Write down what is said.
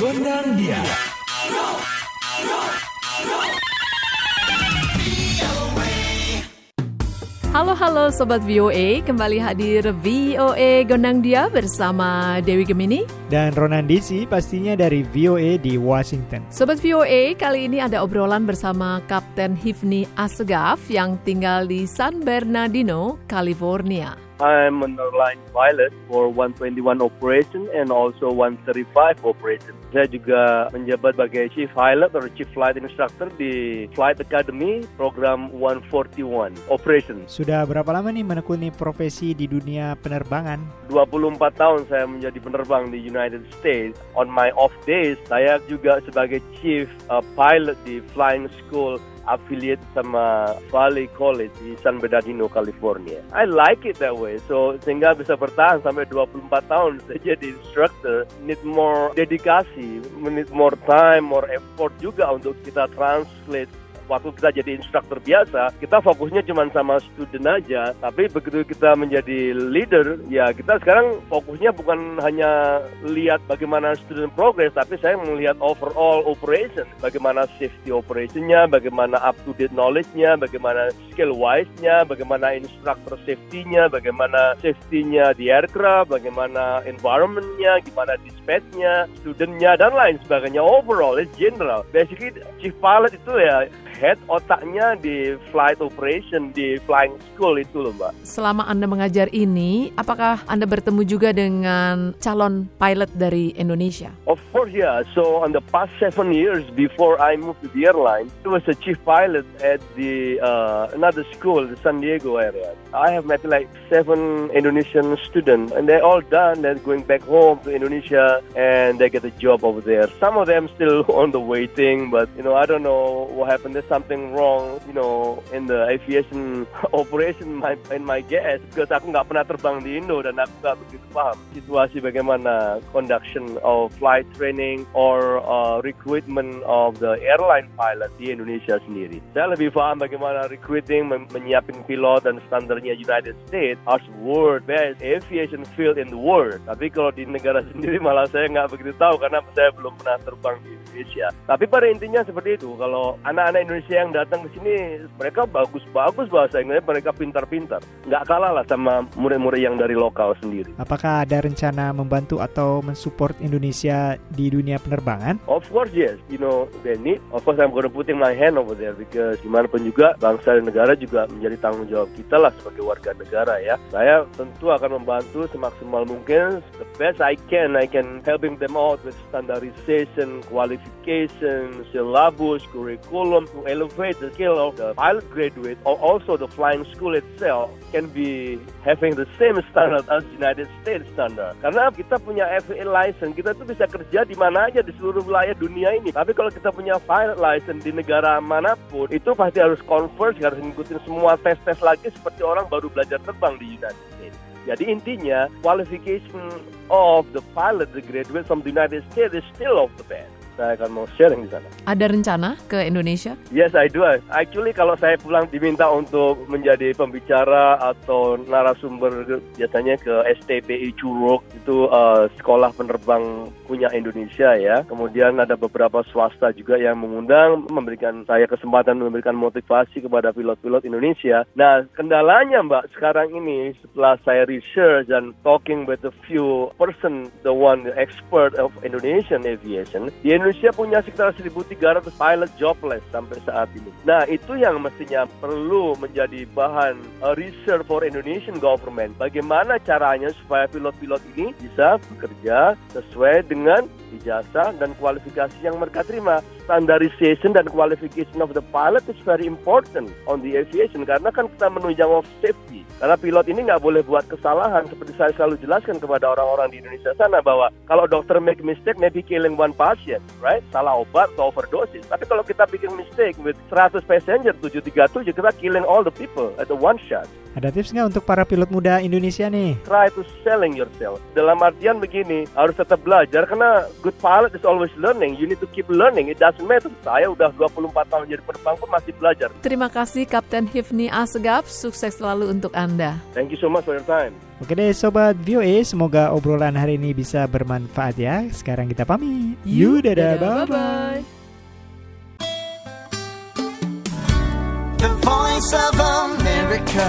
Gondang dia. Halo halo Sobat VOA, kembali hadir VOA Gondang Dia bersama Dewi Gemini. Dan Ronan Disi pastinya dari VOA di Washington. Sobat VOA, kali ini ada obrolan bersama Kapten Hifni Asgaf yang tinggal di San Bernardino, California. I'm an airline pilot for 121 operation and also 135 operation. Saya juga menjabat sebagai chief pilot atau chief flight instructor di Flight Academy program 141 operation. Sudah berapa lama nih menekuni profesi di dunia penerbangan? 24 tahun saya menjadi penerbang di United States. On my off days, saya juga sebagai chief uh, pilot di flying school affiliate sama Valley College di San Bernardino, California. I like it that way. So sehingga bisa bertahan sampai 24 tahun saya jadi instructor. Need more dedikasi, need more time, more effort juga untuk kita translate waktu kita jadi instruktur biasa, kita fokusnya cuma sama student aja. Tapi begitu kita menjadi leader, ya kita sekarang fokusnya bukan hanya lihat bagaimana student progress, tapi saya melihat overall operation, bagaimana safety operationnya, bagaimana up to date knowledge-nya, bagaimana skill wise-nya, bagaimana instructor safety-nya, bagaimana safety-nya di aircraft, bagaimana environment-nya, gimana dispatch-nya, student-nya, dan lain sebagainya. Overall, it's general. Basically, chief pilot itu ya head otaknya di flight operation di flying school itu loh mbak. Selama Anda mengajar ini, apakah Anda bertemu juga dengan calon pilot dari Indonesia? Of course, yeah. So on the past seven years before I moved to the airline, I was a chief pilot at the uh, another school, the San Diego area. I have met like seven Indonesian students, and they're all done. They're going back home to Indonesia, and they get a job over there. Some of them still on the waiting, but you know I don't know what happened. There's something wrong, you know, in the aviation operation my, in my guess, because aku nggak pernah terbang di Indo dan aku nggak begitu paham situasi bagaimana conduction of flight training or uh, recruitment of the airline pilot di Indonesia sendiri. Saya lebih paham bagaimana recruiting, men menyiapin pilot dan standarnya United States as world best aviation field in the world. Tapi kalau di negara sendiri malah saya nggak begitu tahu karena saya belum pernah terbang di Indonesia. Tapi pada intinya seperti itu. Kalau anak-anak Indonesia yang datang ke sini, mereka bagus-bagus bahasa Inggris, mereka pintar-pintar. Nggak kalah lah sama murid-murid yang dari lokal sendiri. Apakah ada rencana membantu atau mensupport Indonesia di dunia penerbangan? Of course, yes. You know, they need. Of course, I'm gonna putting my hand over there because gimana pun juga bangsa dan negara juga menjadi tanggung jawab kita lah sebagai warga negara ya. Saya tentu akan membantu semaksimal mungkin. The best I can, I can helping them out with standardization, qualification, syllabus, curriculum to elevate the skill of the pilot graduate or also the flying school itself can be having the same standard as United States standard. Karena kita punya FAA license, kita tuh bisa kerja di mana aja di seluruh wilayah dunia ini. Tapi kalau kita punya pilot license di negara mana pun, itu pasti harus converse, harus ngikutin semua tes-tes lagi seperti orang baru belajar terbang di United States. Jadi intinya qualification of the pilot, the graduate from the United States is still of the best. Saya akan mau sharing di sana. Ada rencana ke Indonesia? Yes, I do. Actually, kalau saya pulang diminta untuk menjadi pembicara atau narasumber biasanya ke STPI Curug itu uh, sekolah penerbang punya Indonesia ya. Kemudian ada beberapa swasta juga yang mengundang, memberikan saya kesempatan memberikan motivasi kepada pilot-pilot Indonesia. Nah, kendalanya Mbak sekarang ini setelah saya research dan talking with a few person, the one the expert of Indonesian aviation, di Indonesia punya sekitar 1.300 pilot jobless sampai saat ini. Nah, itu yang mestinya perlu menjadi bahan uh, research for Indonesian government. Bagaimana caranya supaya pilot-pilot ini bisa bekerja sesuai dengan ijazah dan kualifikasi yang mereka terima. Standardization dan qualification of the pilot is very important on the aviation karena kan kita menunjang of safety. Karena pilot ini nggak boleh buat kesalahan seperti saya selalu jelaskan kepada orang-orang di Indonesia sana bahwa kalau dokter make mistake maybe killing one patient, right? Salah obat atau overdosis. Tapi kalau kita bikin mistake with 100 passenger 737 kita killing all the people at the one shot. Ada tips nggak untuk para pilot muda Indonesia nih? Try to selling yourself. Dalam artian begini, harus tetap belajar karena good pilot is always learning. You need to keep learning. It doesn't matter. Saya udah 24 tahun jadi penerbang pun masih belajar. Terima kasih Kapten Hifni Asgaf. Sukses selalu untuk Anda. Anda. Thank you so much for your time. Oke deh Sobat VOA, semoga obrolan hari ini bisa bermanfaat ya. Sekarang kita pamit. Yuk, dadah, bye-bye. The voice of America.